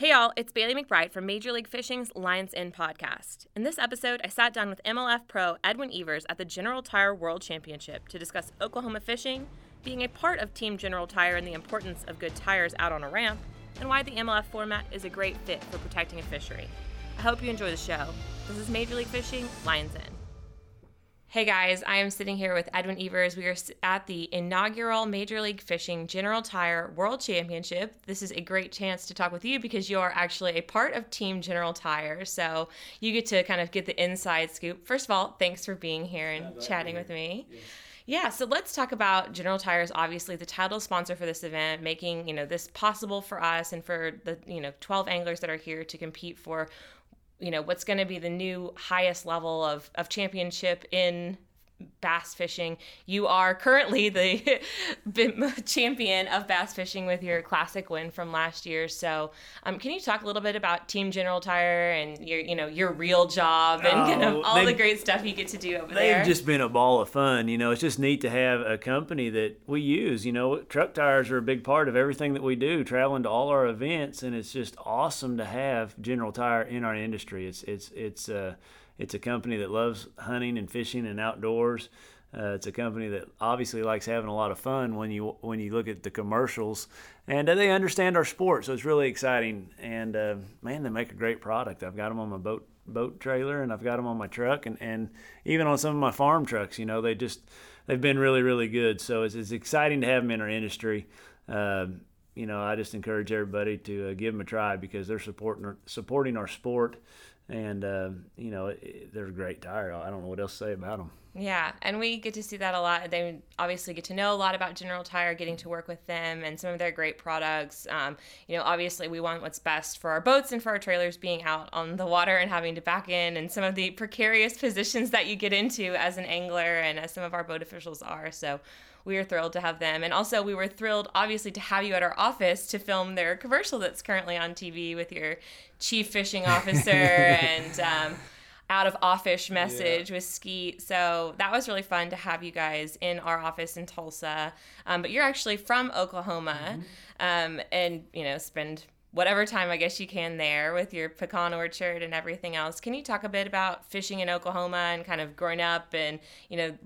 Hey y'all, it's Bailey McBride from Major League Fishing's Lions In podcast. In this episode, I sat down with MLF pro Edwin Evers at the General Tire World Championship to discuss Oklahoma fishing, being a part of Team General Tire and the importance of good tires out on a ramp, and why the MLF format is a great fit for protecting a fishery. I hope you enjoy the show. This is Major League Fishing Lions Inn. Hey guys, I am sitting here with Edwin Evers. We are at the inaugural Major League Fishing General Tire World Championship. This is a great chance to talk with you because you are actually a part of Team General Tire. So you get to kind of get the inside scoop. First of all, thanks for being here and yeah, chatting with me. Yes. Yeah, so let's talk about General Tires, obviously the title sponsor for this event, making, you know, this possible for us and for the, you know, 12 anglers that are here to compete for you know what's going to be the new highest level of, of championship in bass fishing. You are currently the champion of bass fishing with your classic win from last year. So, um, can you talk a little bit about Team General Tire and your, you know, your real job and oh, kind of all the great stuff you get to do over they've there? They've just been a ball of fun. You know, it's just neat to have a company that we use. You know, truck tires are a big part of everything that we do, traveling to all our events, and it's just awesome to have General Tire in our industry. It's it's it's uh it's a company that loves hunting and fishing and outdoors. Uh, it's a company that obviously likes having a lot of fun when you when you look at the commercials, and uh, they understand our sport, so it's really exciting. And uh, man, they make a great product. I've got them on my boat boat trailer, and I've got them on my truck, and, and even on some of my farm trucks. You know, they just they've been really really good. So it's, it's exciting to have them in our industry. Uh, you know, I just encourage everybody to uh, give them a try because they're supporting supporting our sport and uh, you know it, they're a great tire. I don't know what else to say about them. Yeah, and we get to see that a lot. They obviously get to know a lot about General Tire, getting to work with them and some of their great products. Um, you know, obviously we want what's best for our boats and for our trailers being out on the water and having to back in, and some of the precarious positions that you get into as an angler and as some of our boat officials are. So we are thrilled to have them. And also, we were thrilled, obviously, to have you at our office to film their commercial that's currently on TV with your chief fishing officer and um, out of office message yeah. with Skeet. So that was really fun to have you guys in our office in Tulsa. Um, but you're actually from Oklahoma mm-hmm. um, and, you know, spend whatever time I guess you can there with your pecan orchard and everything else. Can you talk a bit about fishing in Oklahoma and kind of growing up and, you know,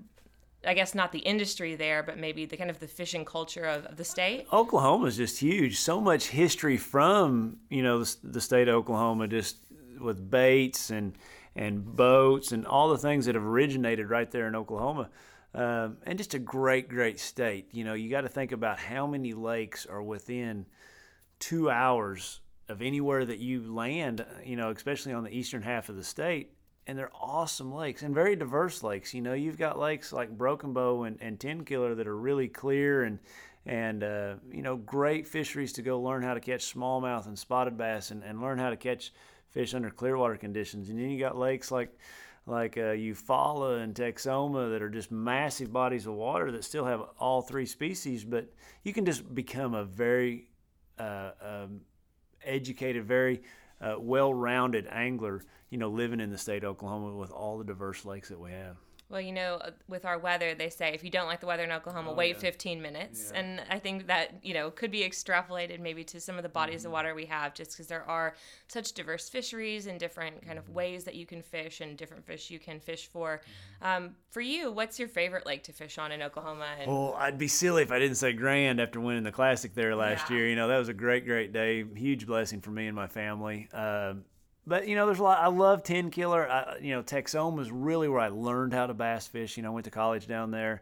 I guess not the industry there, but maybe the kind of the fishing culture of, of the state? Oklahoma is just huge. So much history from you know the, the, state of Oklahoma, just with baits and and boats and all the things that have originated right there in Oklahoma. Um, and just a great, great state. You know, you got to think about how many lakes are within two hours of anywhere that you land. You know, especially on the eastern half of the state and they're awesome lakes and very diverse lakes. You know, you've got lakes like Broken Bow and, and Tenkiller that are really clear and and uh, you know great fisheries to go learn how to catch smallmouth and spotted bass and, and learn how to catch fish under clear water conditions. And then you got lakes like like uh, Eufaula and Texoma that are just massive bodies of water that still have all three species, but you can just become a very uh, um, educated, very uh, well-rounded angler you know, living in the state of Oklahoma with all the diverse lakes that we have. Well, you know, uh, with our weather, they say if you don't like the weather in Oklahoma, oh, wait yeah. 15 minutes. Yeah. And I think that, you know, could be extrapolated maybe to some of the bodies mm-hmm. of water we have just because there are such diverse fisheries and different kind of mm-hmm. ways that you can fish and different fish you can fish for. Mm-hmm. Um, for you, what's your favorite lake to fish on in Oklahoma? And- well, I'd be silly if I didn't say Grand after winning the Classic there last yeah. year. You know, that was a great, great day. Huge blessing for me and my family. Uh, but you know, there's a lot. I love Tenkiller. I, you know, Texoma is really where I learned how to bass fish. You know, I went to college down there.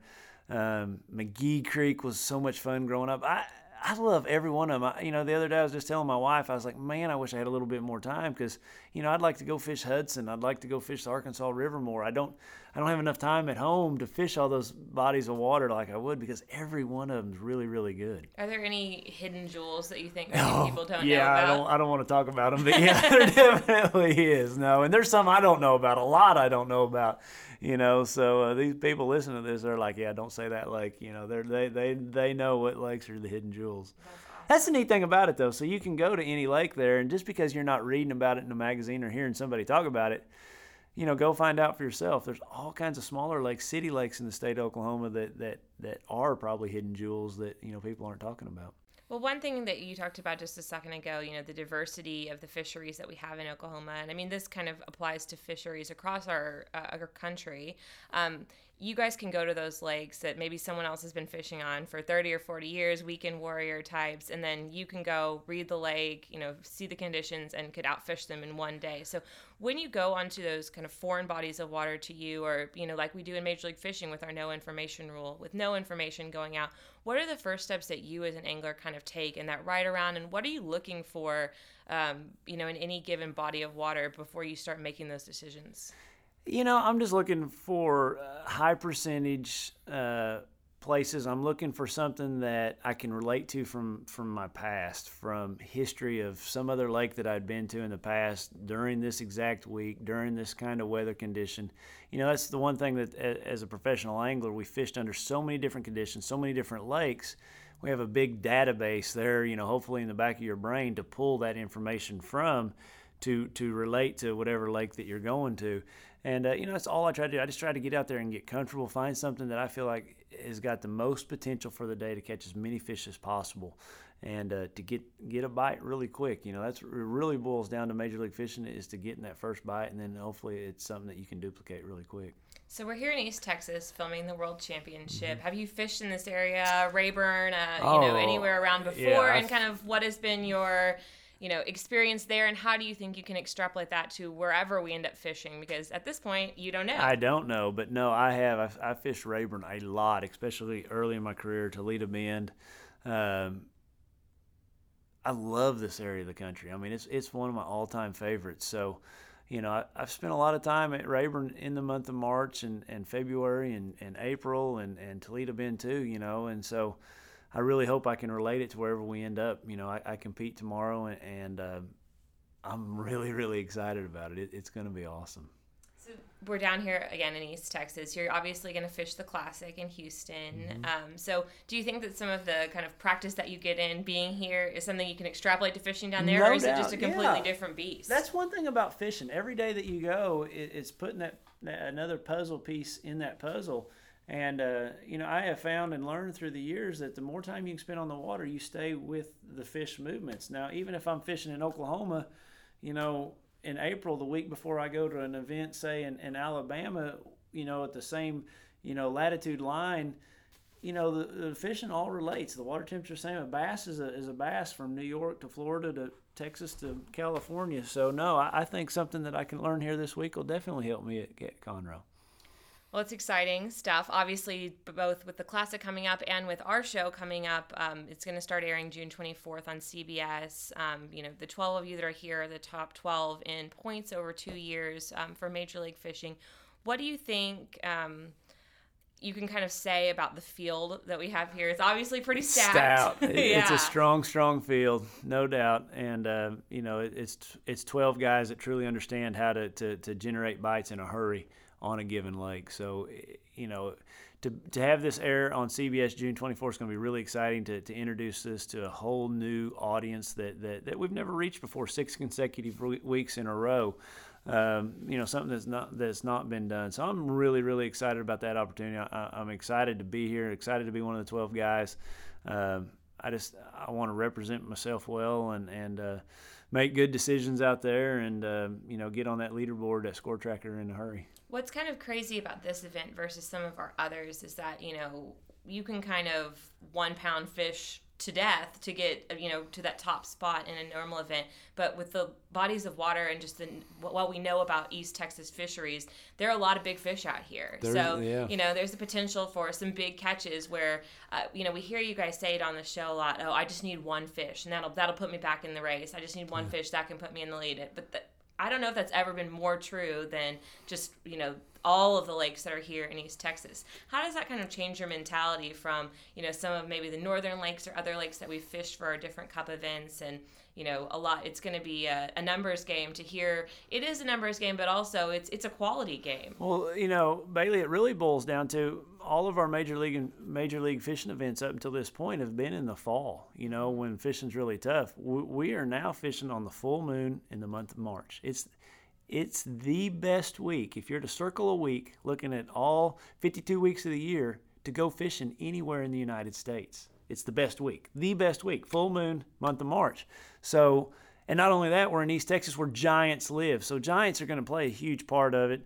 Um, McGee Creek was so much fun growing up. I I love every one of them. I, you know, the other day I was just telling my wife, I was like, man, I wish I had a little bit more time because, you know, I'd like to go fish Hudson. I'd like to go fish the Arkansas River more. I don't, I don't have enough time at home to fish all those bodies of water like I would because every one of them is really, really good. Are there any hidden jewels that you think oh, people don't yeah, know about? I don't, I don't want to talk about them, but yeah, there definitely is. No, and there's some I don't know about. A lot I don't know about you know so uh, these people listen to this they're like yeah don't say that lake you know they're, they they they know what lakes are the hidden jewels. That's, that's the neat thing about it though. So you can go to any lake there and just because you're not reading about it in a magazine or hearing somebody talk about it you know go find out for yourself. There's all kinds of smaller lakes city lakes in the state of oklahoma that that that are probably hidden jewels that you know people aren't talking about Well, one thing that you talked about just a second ago, you know, the diversity of the fisheries that we have in Oklahoma, and I mean, this kind of applies to fisheries across our, uh, our country. Um, you guys can go to those lakes that maybe someone else has been fishing on for 30 or 40 years, weekend warrior types, and then you can go read the lake, you know, see the conditions, and could outfish them in one day. So when you go onto those kind of foreign bodies of water to you, or, you know, like we do in Major League Fishing with our no information rule, with no information going out, what are the first steps that you as an angler kind of take in that ride around, and what are you looking for, um, you know, in any given body of water before you start making those decisions? You know, I'm just looking for uh, high percentage uh, places. I'm looking for something that I can relate to from from my past, from history of some other lake that I'd been to in the past during this exact week, during this kind of weather condition. You know, that's the one thing that as a professional angler, we fished under so many different conditions, so many different lakes. We have a big database there, you know, hopefully in the back of your brain to pull that information from to to relate to whatever lake that you're going to. And, uh, you know, that's all I try to do. I just try to get out there and get comfortable, find something that I feel like has got the most potential for the day to catch as many fish as possible and uh, to get get a bite really quick. You know, that's it really boils down to Major League Fishing is to get in that first bite, and then hopefully it's something that you can duplicate really quick. So we're here in East Texas filming the World Championship. Mm-hmm. Have you fished in this area, Rayburn, uh, oh, you know, anywhere around before? Yeah, and kind of what has been your you know experience there and how do you think you can extrapolate that to wherever we end up fishing? Because at this point you don't know. I don't know but no i have i've, i fished rayburn a lot especially early in my career toledo bend. Um, i love this area of the country. I mean it's, it's one of my all-time favorites. So you know, I, have spent a lot of time at Rayburn in the month of March and, and February and, and April and, and Toledo Bend too, you know, and so I really hope I can relate it to wherever we end up. You know, I, I compete tomorrow, and, and uh, I'm really, really excited about it. it it's going to be awesome. So we're down here again in East Texas. You're obviously going to fish the Classic in Houston. Mm-hmm. Um, so, do you think that some of the kind of practice that you get in being here is something you can extrapolate to fishing down there, no or is doubt. it just a completely yeah. different beast? That's one thing about fishing. Every day that you go, it, it's putting that another puzzle piece in that puzzle and uh, you know, I have found and learned through the years that the more time you can spend on the water, you stay with the fish movements. Now, even if I'm fishing in Oklahoma, you know, in April, the week before I go to an event, say in, in Alabama, you know, at the same, you know, latitude line, you know, the, the fishing all relates. The water temperature same. A bass is a, is a bass from New York to Florida to Texas to California. So no, I, I think something that I can learn here this week will definitely help me at, at Conroe. Well, it's exciting stuff. Obviously, both with the classic coming up and with our show coming up, um, it's going to start airing June 24th on CBS. Um, you know, the 12 of you that are here are the top 12 in points over two years um, for Major League Fishing. What do you think? Um, you can kind of say about the field that we have here. It's obviously pretty stacked. Stout. yeah. It's a strong, strong field, no doubt. And uh, you know, it's it's twelve guys that truly understand how to, to, to generate bites in a hurry on a given lake. So, you know, to, to have this air on CBS June 24th is going to be really exciting to, to introduce this to a whole new audience that, that, that we've never reached before, six consecutive weeks in a row. Um, you know, something that's not that's not been done. So I'm really, really excited about that opportunity. I, am excited to be here, excited to be one of the 12 guys. Um, I just I want to represent myself well and and uh, make good decisions out there, and uh, you know, get on that leaderboard, that score tracker in a hurry. What's kind of crazy about this event versus some of our others is that, you know, you can kind of one pound fish to death to get you know to that top spot in a normal event but with the bodies of water and just the what we know about east texas fisheries there are a lot of big fish out here so yeah. you know there's the potential for some big catches where uh, you know we hear you guys say it on the show a lot oh i just need one fish and that'll that'll put me back in the race i just need one yeah. fish that can put me in the lead but the, I don't know if that's ever been more true than just, you know, all of the lakes that are here in East Texas. How does that kind of change your mentality from, you know, some of maybe the northern lakes or other lakes that we've fished for our different cup events and, you know, a lot it's going to be a, a, numbers game to hear it is a numbers game, but also it's it's a quality game. Well, you know, Bailey, it really boils down to all of our major league and major league fishing events up until this point have been in the fall. You know, when fishing's really tough. We are now fishing on the full moon in the month of March. It's it's the best week if you're to circle a week, looking at all 52 weeks of the year to go fishing anywhere in the United States. It's the best week, the best week, full moon month of March. So, and not only that, we're in East Texas where giants live. So giants are going to play a huge part of it.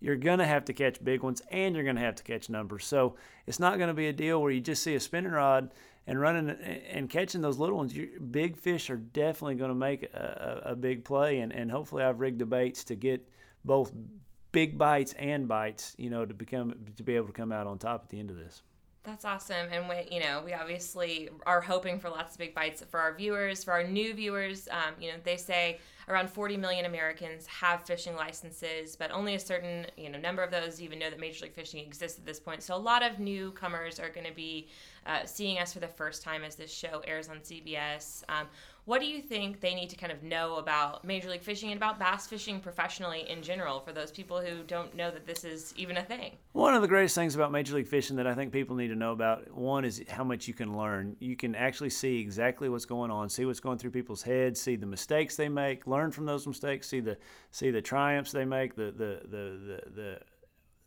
You're going to have to catch big ones and you're going to have to catch numbers. So it's not going to be a deal where you just see a spinning rod and running and catching those little ones. Big fish are definitely going to make a, a, a big play. And, and hopefully I've rigged the baits to get both big bites and bites, you know, to become to be able to come out on top at the end of this. That's awesome. And we, you know, we obviously are hoping for lots of big bites for our viewers, for our new viewers. Um, you know, they say around 40 million Americans have fishing licenses, but only a certain, you know, number of those even know that Major League Fishing exists at this point. So a lot of newcomers are going to be uh, seeing us for the first time as this show airs on CBS. Um, what do you think they need to kind of know about Major League Fishing and about bass fishing professionally in general for those people who don't know that this is even a thing? One of the greatest things about Major League Fishing that I think people need to know about one is how much you can learn. You can actually see exactly what's going on, see what's going through people's heads, see the mistakes they make, learn from those mistakes, see the see the triumphs they make, the the the the, the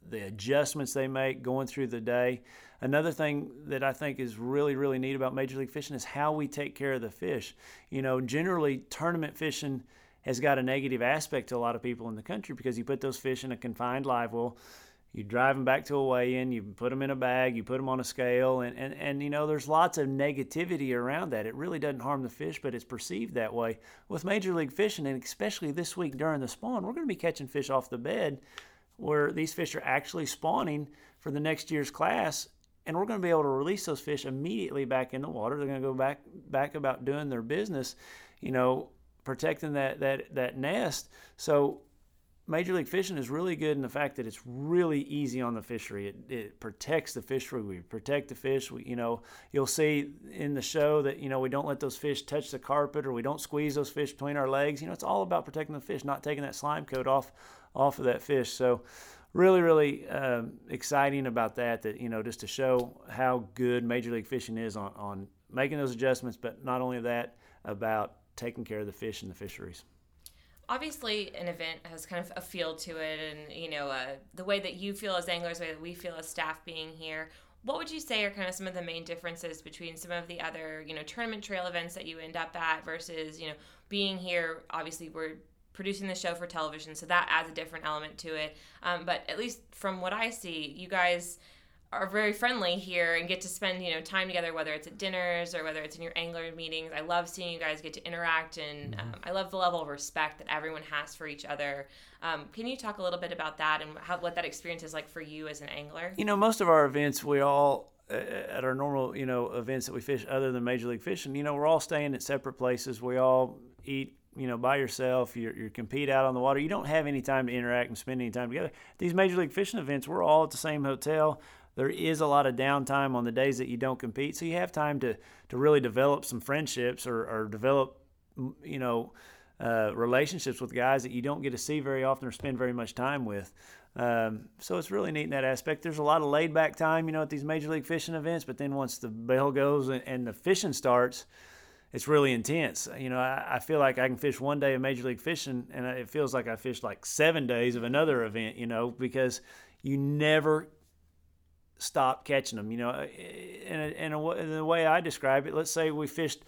the adjustments they make going through the day. Another thing that I think is really, really neat about Major League Fishing is how we take care of the fish. You know, generally, tournament fishing has got a negative aspect to a lot of people in the country because you put those fish in a confined live well. You drive them back to a weigh-in, you put them in a bag, you put them on a scale, and, and, and you know there's lots of negativity around that. It really doesn't harm the fish, but it's perceived that way. With Major League Fishing, and especially this week during the spawn, we're going to be catching fish off the bed where these fish are actually spawning for the next year's class and we're going to be able to release those fish immediately back in the water. They're going to go back back about doing their business, you know, protecting that that that nest. So Major League Fishing is really good in the fact that it's really easy on the fishery. It, it protects the fishery. We protect the fish. We, you know, you'll see in the show that you know we don't let those fish touch the carpet or we don't squeeze those fish between our legs. You know, it's all about protecting the fish, not taking that slime coat off off of that fish. So really, really um, exciting about that. That you know, just to show how good Major League Fishing is on, on making those adjustments, but not only that, about taking care of the fish and the fisheries. Obviously, an event has kind of a feel to it, and you know, uh, the way that you feel as anglers, the way that we feel as staff being here. What would you say are kind of some of the main differences between some of the other, you know, tournament trail events that you end up at versus, you know, being here? Obviously, we're producing the show for television, so that adds a different element to it. Um, but at least from what I see, you guys are very friendly here and get to spend you know time together whether it's at dinners or whether it's in your angler meetings i love seeing you guys get to interact and mm-hmm. um, i love the level of respect that everyone has for each other um, can you talk a little bit about that and how what that experience is like for you as an angler you know most of our events we all at our normal you know events that we fish other than major league fishing you know we're all staying at separate places we all eat you know, by yourself, You're, you compete out on the water. You don't have any time to interact and spend any time together. These major league fishing events, we're all at the same hotel. There is a lot of downtime on the days that you don't compete, so you have time to to really develop some friendships or, or develop, you know, uh, relationships with guys that you don't get to see very often or spend very much time with. Um, so it's really neat in that aspect. There's a lot of laid back time, you know, at these major league fishing events, but then once the bell goes and, and the fishing starts it's really intense. You know, I, I, feel like I can fish one day of Major League Fishing, and it feels like I fished like seven days of another event. You know, because you never stop catching them. You know, and in, in the way I describe it, let's say we fished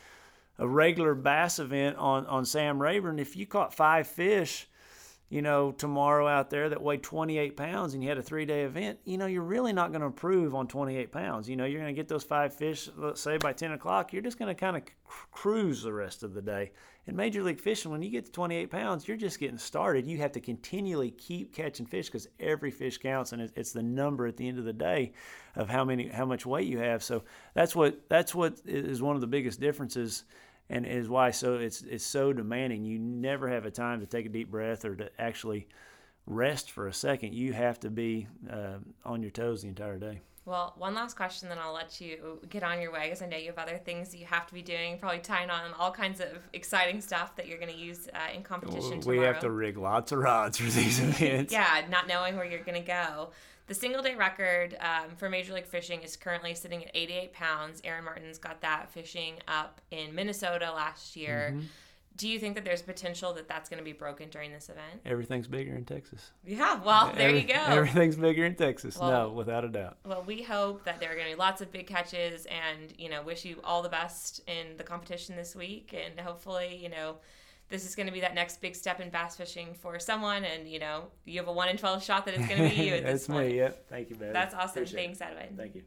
a regular bass event on on Sam Rayburn. If you caught five fish you know, tomorrow out there that weighed 28 pounds and you had a three day event, you know, you're really not going to improve on 28 pounds. You know, you're going to get those five fish, let's say by 10 o'clock, you're just going to kind of cruise the rest of the day. In Major League Fishing, when you get to 28 pounds, you're just getting started. You have to continually keep catching fish because every fish counts and it's the number at the end of the day of how many, how much weight you have. So that's what, that's what is one of the biggest differences and is why so it's it's so demanding. You never have a time to take a deep breath or to actually rest for a second. You have to be uh, on your toes the entire day. Well, one last question, then I'll let you get on your way because I know you have other things you have to be doing, probably tying on all kinds of exciting stuff that you're going to use uh, in competition we tomorrow. have to rig lots of rods for these events. yeah, not knowing where you're going to go. The single day record um, for Major League Fishing is currently sitting at 88 pounds. Aaron Martens got that fishing up in Minnesota last year. Mm-hmm. Do you think that there's potential that that's going to be broken during this event? Everything's bigger in Texas. Yeah, well, there Every- you go. Everything's bigger in Texas. Well- no, without a doubt. Well, we hope that there are going to be lots of big catches and, you know, wish you all the best in the competition this week. And hopefully, you know, this is going to be that next big step in bass fishing for someone. And, you know, you have a 1 in 12 shot that it's going to be you at this That's point. me. Yep. Thank you, baby. That's awesome. Appreciate it. Thanks, Edwin. Thank you.